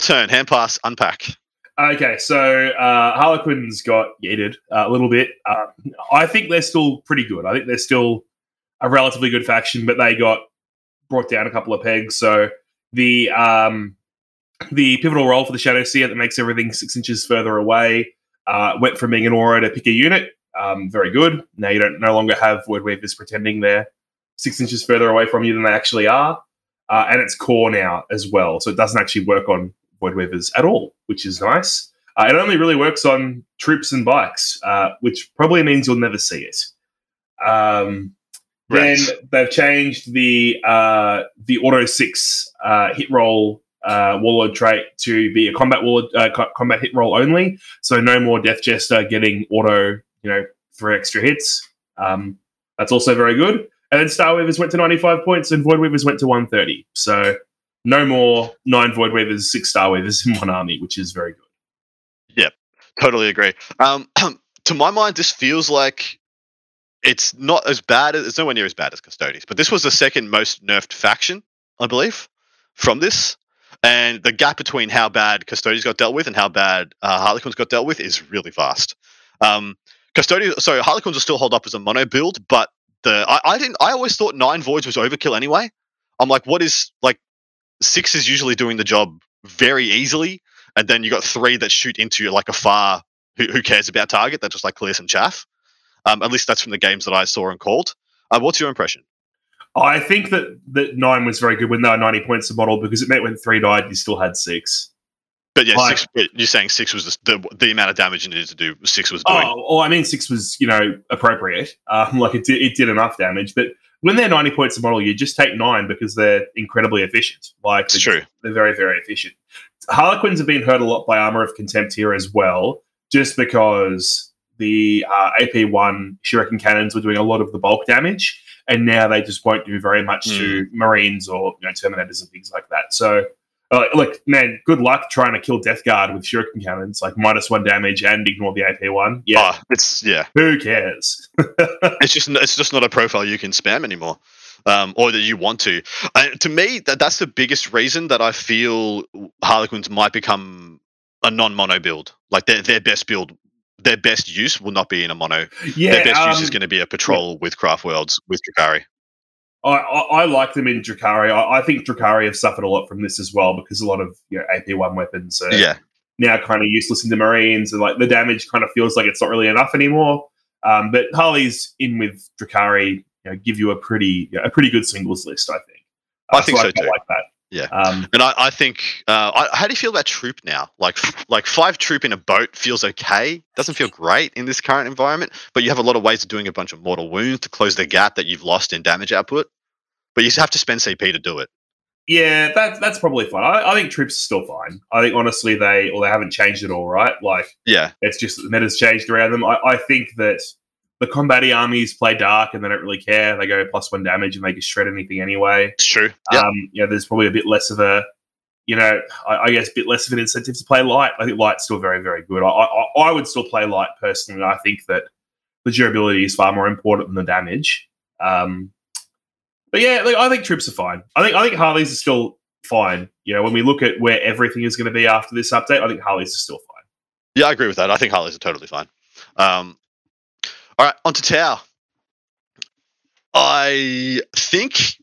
turn. Hand pass, unpack. Okay, so uh, Harlequins got yeeted a little bit. Uh, I think they're still pretty good. I think they're still a relatively good faction, but they got brought down a couple of pegs. So the um, the pivotal role for the Shadow Seer that makes everything six inches further away uh, went from being an aura to pick a unit. Um, very good. Now you don't no longer have Void Weavers pretending they're six inches further away from you than they actually are. Uh, and it's core now as well. So it doesn't actually work on Void Weavers at all, which is nice. Uh, it only really works on troops and bikes, uh, which probably means you'll never see it. Um, Right. then they've changed the uh, the auto six uh, hit roll uh, warlord trait to be a combat warlord, uh, co- combat hit roll only. So no more Death Jester getting auto, you know, for extra hits. Um, that's also very good. And then Star Weavers went to 95 points and Void Weavers went to 130. So no more nine Void Weavers, six Star Weavers in one army, which is very good. Yep. Totally agree. Um. To my mind, this feels like it's not as bad as it's nowhere near as bad as Custodes, but this was the second most nerfed faction, I believe, from this. And the gap between how bad Custodes got dealt with and how bad uh, Harlequins got dealt with is really vast. Um, Custodes, so Harlequins will still hold up as a mono build, but the I, I didn't. I always thought nine voids was overkill anyway. I'm like, what is like six is usually doing the job very easily, and then you got three that shoot into like a far who, who cares about target that just like clear some chaff. Um, at least that's from the games that I saw and called. Uh, what's your impression? I think that, that nine was very good when they were 90 points a model because it meant when three died, you still had six. But yeah, Like- six, you're saying six was the, the the amount of damage you needed to do. Six was doing. Oh, well, I mean, six was, you know, appropriate. Um, like it did, it did enough damage. But when they're 90 points a model, you just take nine because they're incredibly efficient. Like, it's true. they're very, very efficient. Harlequins have been hurt a lot by Armor of Contempt here as well, just because the uh, AP1 Shuriken cannons were doing a lot of the bulk damage, and now they just won't do very much to Marines or you know, Terminators and things like that. So, uh, like, man, good luck trying to kill Death Guard with Shuriken cannons, like minus one damage and ignore the AP1. Yeah, Oh, it's yeah. who cares? It's just it's just not a profile you can spam anymore, um, or that you want to. And to me, that that's the biggest reason that I feel Harlequins might become a non-mono build. Like their their best build, their best use will not be in a mono. yeah, their best use um, is going to be a patrol with Craft Worlds with Drukhari. I, I, I like them in Drukhari. I, I think Drukhari have suffered a lot from this as well because a lot of you know, AP1 weapons are Yeah, now kind of useless in the Marines, and like the damage kind of feels like it's not really enough anymore. Um, but Harley's in with Drukhari, you know, give you a pretty you know, a pretty good singles list, I think. I think so quite too. Like that. Yeah. Um, and I, I think. Uh, I, how do you feel about troop now? Like like five troop in a boat feels okay. Doesn't feel great in this current environment, but you have a lot of ways of doing a bunch of mortal wounds to close the gap that you've lost in damage output. But you have to spend CP to do it. yeah, that, that's probably fine. I, I think troops are still fine. I think honestly they or they haven't changed it all, right? Like Yeah, It's just that the meta's changed around them. I, I think that the combaty armies play dark and they don't really care. They go plus one damage and they can shred anything anyway. it's true. Yeah, Um, you know, there's probably a bit less of a, you know, I, I guess a bit less of an incentive to play light. I think light's still very, very good. I, I, I would still play light personally. I think that the durability is far more important than the damage. Um, but yeah, like, I think trips are fine. I think I think Harleys are still fine. You know, when we look at where everything is going to be after this update, I think Harleys are still fine. Yeah, I agree with that. I think Harleys are totally fine. Um, all right, on to Tau. I think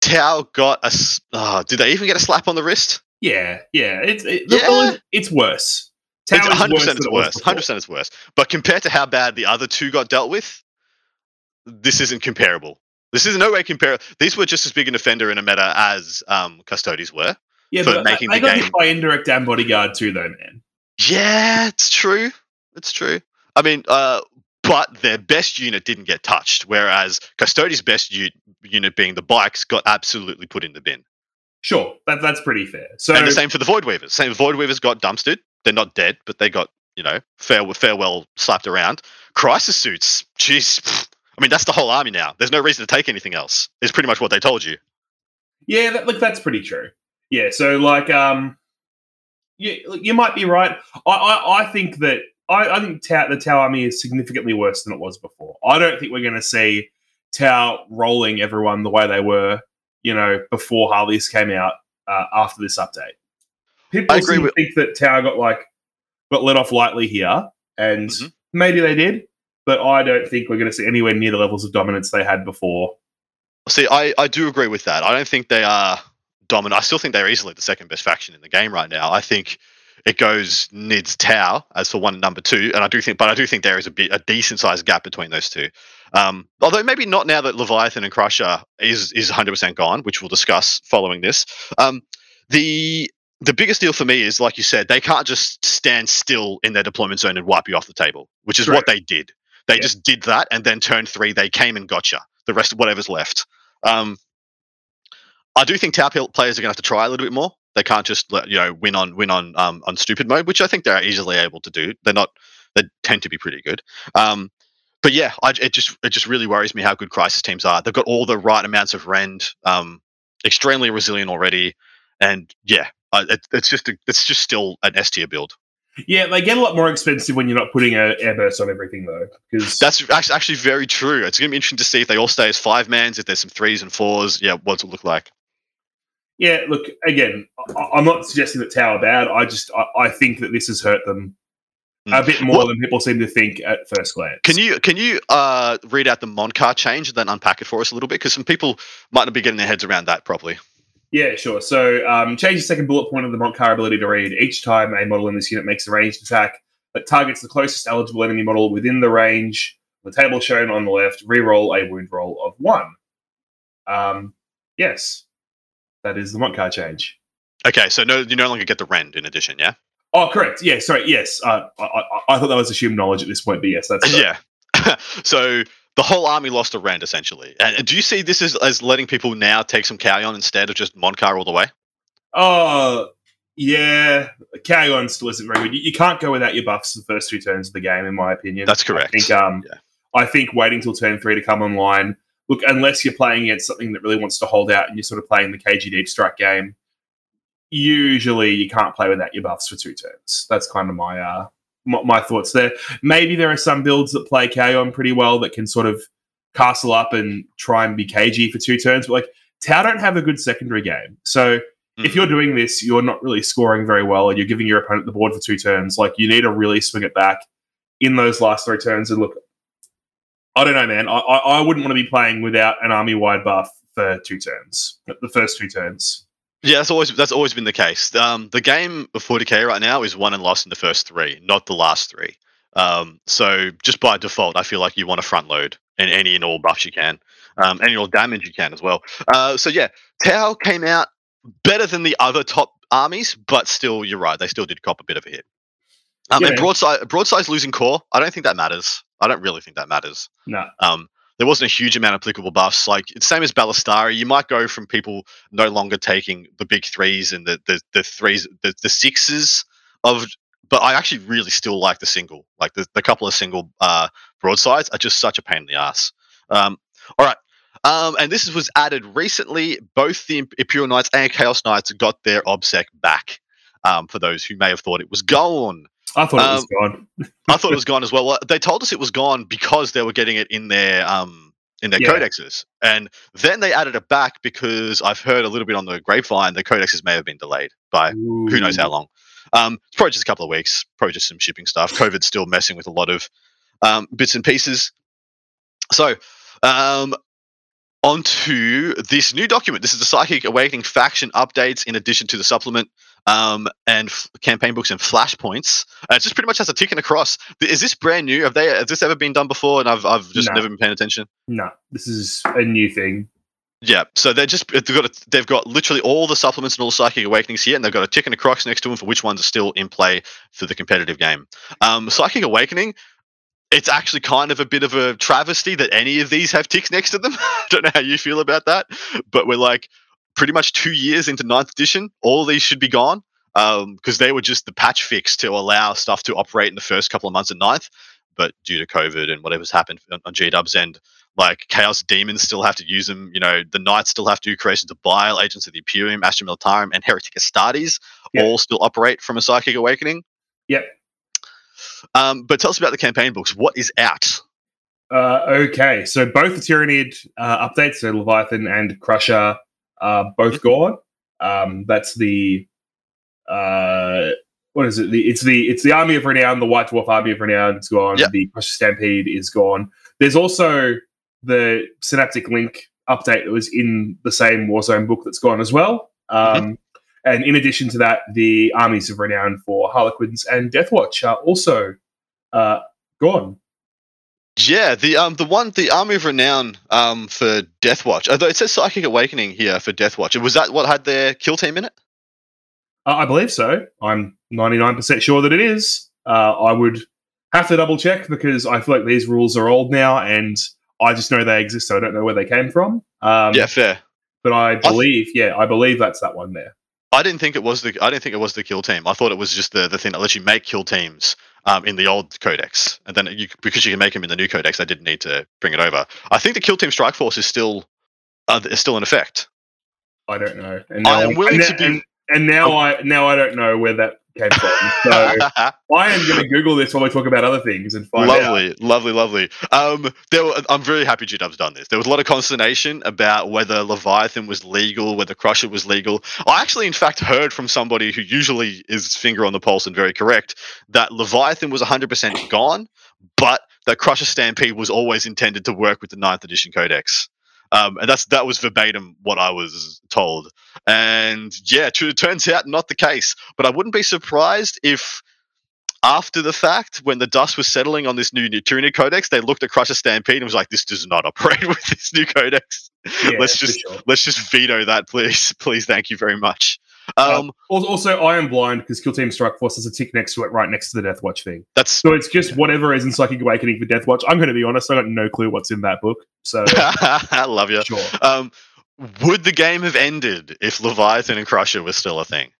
Tau got a. Uh, did they even get a slap on the wrist? Yeah, yeah. It's it, Yeah. well, it's worse. Tau It's is 100% worse it's than it was worse. 100% it's worse. But compared to how bad the other two got dealt with, this isn't comparable. This is no way comparable. These were just as big an offender in a meta as um, Custodes were. Yeah, for but making they the got game- hit by indirect and bodyguard too, though, man. Yeah, it's true. It's true. I mean, uh, but their best unit didn't get touched, whereas Custodes' best u- unit, being the bikes, got absolutely put in the bin. Sure, that, that's pretty fair. So and the same for the Void Weavers. Same Void Weavers got dumpstered. They're not dead, but they got you know fair farewell slapped around. Crisis suits. Jeez. I mean, that's the whole army now. There's no reason to take anything else. Is pretty much what they told you. Yeah, that, look, that's pretty true. Yeah, so like, um, you you might be right. I, I, I think that I, I think Tau, the Tau army is significantly worse than it was before. I don't think we're going to see Tau rolling everyone the way they were, you know, before Harleys came out uh, after this update. People I agree seem with- think that Tau got like got let off lightly here, and Mhm. maybe they did, but I don't think we're going to see anywhere near the levels of dominance they had before. See, I, I do agree with that. I don't think they are dominant. I still think they're easily the second best faction in the game right now. I think it goes Nids Tau as for one and number two, and I do think, but I do think there is a bit a decent sized gap between those two. Um, although maybe not now that Leviathan and Crusher is is 100 percent gone, which we'll discuss following this. Um, the the biggest deal for me is, like you said, they can't just stand still in their deployment zone and wipe you off the table, which is what they did. They Yeah. just did that, and then turn three, they came and got you. The rest of whatever's left. Um, I do think Tau pl- players are going to have to try a little bit more. They can't just let, you know win on win on um, on stupid mode, which I think they're easily able to do. They're not. They tend to be pretty good. Um, but yeah, I, it just it just really worries me how good crisis teams are. They've got all the right amounts of rend, um, extremely resilient already, and yeah, it, it's just a, it's just still an S tier build. Yeah, they get a lot more expensive when you're not putting a airburst on everything, though, because That's actually very true. It's going to be interesting to see if they all stay as five mans, if there's some threes and fours. Yeah, what's it look like? Yeah, look again. I, I'm not suggesting that Tower bad. I just I, I think that this has hurt them a Mm. bit more What- than people seem to think at first glance. Can you can you uh, read out the Mont'ka change and then unpack it for us a little bit? Because some people might not be getting their heads around that properly. Yeah, sure. So um, change the second bullet point of the Mont'ka ability to read. Each time a model in this unit makes a ranged attack that targets the closest eligible enemy model within the range, the table shown on the left, re-roll a wound roll of one. Um, yes, that is the Mont'ka change. Okay, so no, you no longer get the rend in addition, yeah. Oh, correct. Yeah, sorry. Yes, uh, I, I, I thought that was assumed knowledge at this point, but yes, that's correct. yeah. so the whole army lost a rand essentially. And do you see this as, as letting people now take some Kauyon instead of just Mont'ka all the way? Oh, yeah. Kauyon still isn't very good. You, you can't go without your buffs the first two turns of the game, in my opinion. That's correct. I think, um, Yeah. I think waiting till turn three to come online. Look, unless you're playing against something that really wants to hold out and you're sort of playing the KG Deep Strike game, usually you can't play without your buffs for two turns. That's kind of my uh, my, my thoughts there. Maybe there are some builds that play Kauyon pretty well that can sort of castle up and try and be KG for two turns, but like Tau don't have a good secondary game. So if Mm. you're doing this, you're not really scoring very well and you're giving your opponent the board for two turns. Like you need to really swing it back in those last three turns. And look, I don't know, man. I, I, I wouldn't want to be playing without an army wide buff for two turns, the first two turns. Yeah, that's always that's always been the case. Um, the game of 40k right now is won and lost in the first three, not the last three. Um, so just by default, I feel like you want to front load and any and all buffs you can, um, any and all damage you can as well. Uh, so yeah, Tau came out better than the other top armies, but still, you're right. They still did cop a bit of a hit. Um, and Yeah. broadside, broadside's losing core. I don't think that matters. I don't really think that matters. No. Um, there wasn't a huge amount of applicable buffs. Like same as Ballistari. You might go from people no longer taking the big threes and the the, the threes, the, the sixes of. But I actually really still like the single. Like the, the couple of single uh, broadsides are just such a pain in the ass. Um, all right. Um, and this was added recently. Both the Imperial Knights and Chaos Knights got their obsec back. Um, for those who may have thought it was gone. I thought it Um, was gone. I thought it was gone as well. well. They told us it was gone because they were getting it in their um in their Yeah. codexes, and then they added it back because I've heard a little bit on the grapevine the codexes may have been delayed by who knows how long. Um, it's probably just a couple of weeks, probably just some shipping stuff. COVID's still messing with a lot of um, bits and pieces. So, um, onto this new document. This is the Psychic Awakening faction updates in addition to the supplement um, and f- campaign books and flashpoints. Uh, it just pretty much has a tick and a cross. Is this brand new? Have they? Has this ever been done before? And I've I've just No. never been paying attention. No, this is a new thing. Yeah, so they're just they've got a, they've got literally all the supplements and all the psychic awakenings here, and they've got a tick and a cross next to them for which ones are still in play for the competitive game. Um, psychic awakening, it's actually kind of a bit of a travesty that any of these have ticks next to them. I don't know how you feel about that, but we're like pretty much two years into ninth edition. All these should be gone because they were just the patch fix to allow stuff to operate in the first couple of months of ninth. But due to COVID and whatever's happened on, on G-Dub's end, like Chaos Daemons still have to use them. You know, the Knights still have to do creations of Bile, Agents of the Imperium, Astra Militarum, and Heretic Astartes Yeah. all still operate from a Psychic Awakening. Yep. Um, but tell us about the campaign books. What is out? Uh, okay, so both the Tyranid uh, updates, so Leviathan and Crusher, are both gone. Um, that's the uh, what is it? The, it's the it's the Army of Renown, the White Dwarf Army of Renown is gone. Yep. The Crusher Stampede is gone. There's also the Synaptic Link update that was in the same Warzone book that's gone as well. Um, And in addition to that, the Armies of Renown for Harlequins and Deathwatch are also uh, gone. Yeah, the um the one the Army of Renown um for Deathwatch. Although it says Psychic Awakening here for Death Watch. Was that what had their kill team in it? Uh, I believe so. I'm 99% sure that it is. Uh, I would have to double check because I feel like these rules are old now and I just know they exist, so I don't know where they came from. Um, yeah, fair. But I believe, yeah, I believe that's that one there. I didn't think it was the I didn't think it was the kill team. I thought it was just the, the thing that lets you make kill teams um, in the old codex, and then you, because you can make them in the new codex, they didn't need to bring it over. I think the kill team strike force is still uh, is still in effect. I don't know. And I am willing and, to be- and, and now I now I don't know where that came from. So I am going to Google this while we talk about other things and find out. lovely, lovely, lovely. Um, there were, I'm very happy G Dub's done this. There was a lot of consternation about whether Leviathan was legal, whether Crusher was legal. I actually, in fact, heard from somebody who usually is finger on the pulse and very correct that Leviathan was 100% gone, but that Crusher Stampede was always intended to work with the 9th edition codex. Um, and that's that was verbatim what I was told. And yeah, it turns out not the case. But I wouldn't be surprised if after the fact, when the dust was settling on this new Neutrino Codex, they looked at Crusher Stampede and was like, "This does not operate with this new Codex. Yeah, let's just sure. let's just veto that, please, please. Thank you very much." Um, Al- Also, I am blind because Kill Team Strike Force has a tick next to it, right next to the Death Watch thing. that's So it's just whatever is in Psychic Awakening for Death Watch. I'm going to be honest, I got no clue what's in that book. So I love you. sure. Um, would the game have ended if Leviathan and Crusher was still a thing?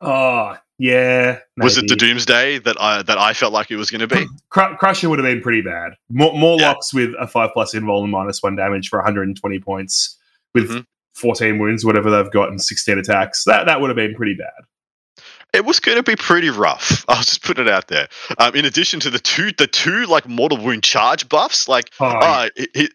Oh, yeah. Was it the. Doomsday that I that I felt like it was going to be? Cru- Crusher would have been pretty bad. More, more Yeah. locks with a 5 plus invul and minus 1 damage for 120 points with Mhm. 14 wounds, whatever they've got, and 16 attacks. That, that would have been pretty bad. it was going to be pretty rough. I'll just put it out there. Um, in addition to the two, the two like mortal wound charge buffs, like Oh, uh, he- he-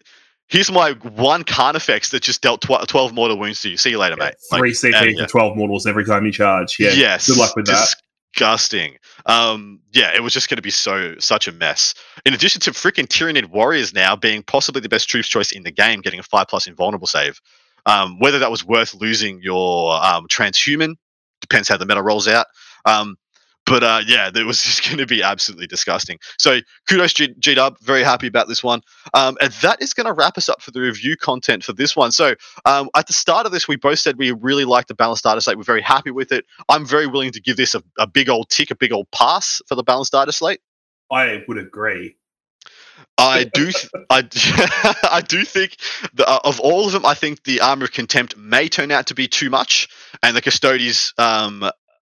here's my one Carnifex that just dealt tw- 12 mortal wounds to you. See you later, yeah, mate. Like, three CP outta for here. 12 mortals every time you charge. Yeah. yes. Good luck with that. Disgusting. Um, yeah, it was just going to be so such a mess. In addition to freaking Tyranid Warriors now being possibly the best troops choice in the game, getting a five plus invulnerable save. Um, whether that was worth losing your um, transhuman depends how the meta rolls out. Um, but uh, yeah, it was just going to be absolutely disgusting. So kudos, G Dub. Very happy about this one. Um, and that is going to wrap us up for the review content for this one. So um, at the start of this, we both said we really liked the balanced data slate. We're very happy with it. I'm very willing to give this a, a big old tick, a big old pass for the balanced data slate. I would agree. I do, th- I, I do think that uh, of all of them, I think the armor of contempt may turn out to be too much, and the Custodes, um,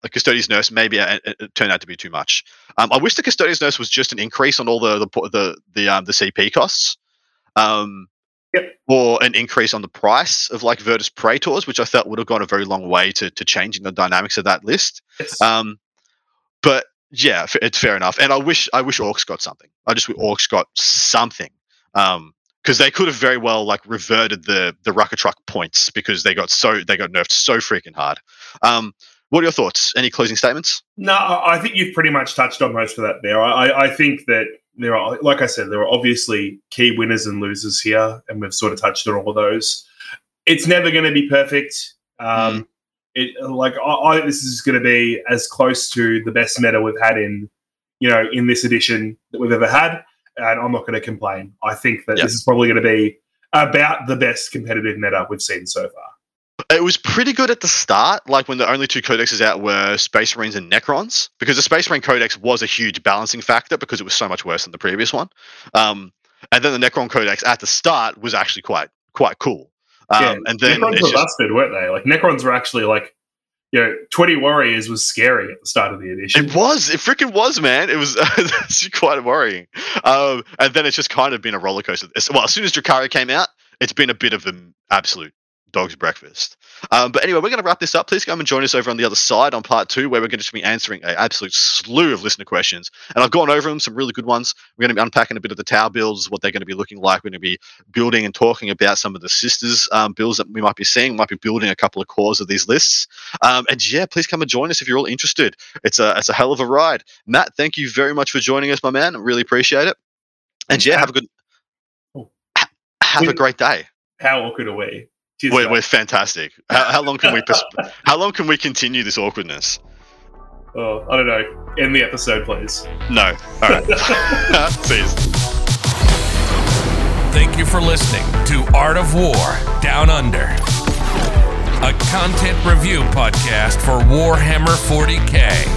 the Custodes nurse maybe uh, uh, uh, turn out to be too much. Um, I wish the Custodes nurse was just an increase on all the the the the, um, the CP costs, um, Yep. or an increase on the price of like Vertus Praetors, which I felt would have gone a very long way to to changing the dynamics of that list. It's- Um, but yeah, it's fair enough. And I wish I wish Orcs got something. I just wish Orcs got something. Um, because they could have very well like reverted the the Rukkatrukk points because they got so they got nerfed so freaking hard. Um, what are your thoughts? Any closing statements? No, I think you've pretty much touched on most of that there. I, I think that there are, like I said, there are obviously key winners and losers here, and we've sort of touched on all of those. It's never going to be perfect. Um, mm. It like I, I think this is going to be as close to the best meta we've had in, you know, in this edition that we've ever had, and I'm not going to complain. I think that yep. this is probably going to be about the best competitive meta we've seen so far. It was pretty good at the start, like when the only two codexes out were Space Marines and Necrons, because the Space Marine codex was a huge balancing factor because it was so much worse than the previous one. Um, and then the Necron codex at the start was actually quite quite cool. Um, yeah, and then Necrons were just, busted, weren't they? Like Necrons were actually like you know, 20 Warriors was scary at the start of the edition. It was. It freaking was, man. It was quite worrying. Um, and then it's just kind of been a roller coaster. Well, as soon as Drukhari came out, it's been a bit of an absolute dog's breakfast. Um, but anyway, we're going to wrap this up. Please come and join us over on the other side on part two, where we're going to be answering an absolute slew of listener questions. And I've gone over them, some really good ones. We're going to be unpacking a bit of the tower builds, what they're going to be looking like. We're going to be building and talking about some of the sisters um, builds that we might be seeing. We might be building a couple of cores of these lists. Um, and yeah, please come and join us if you're all interested. It's a it's a hell of a ride. Matt, thank you very much for joining us, my man. I really appreciate it. And yeah, have a good have a great day. How awkward are we? We're, we're fantastic. How, how long can we pers- how long can we continue this awkwardness? Oh, I don't know. End the episode, please. No. All right. See you. Thank you for listening to Art of War Down Under a content review podcast for Warhammer 40k.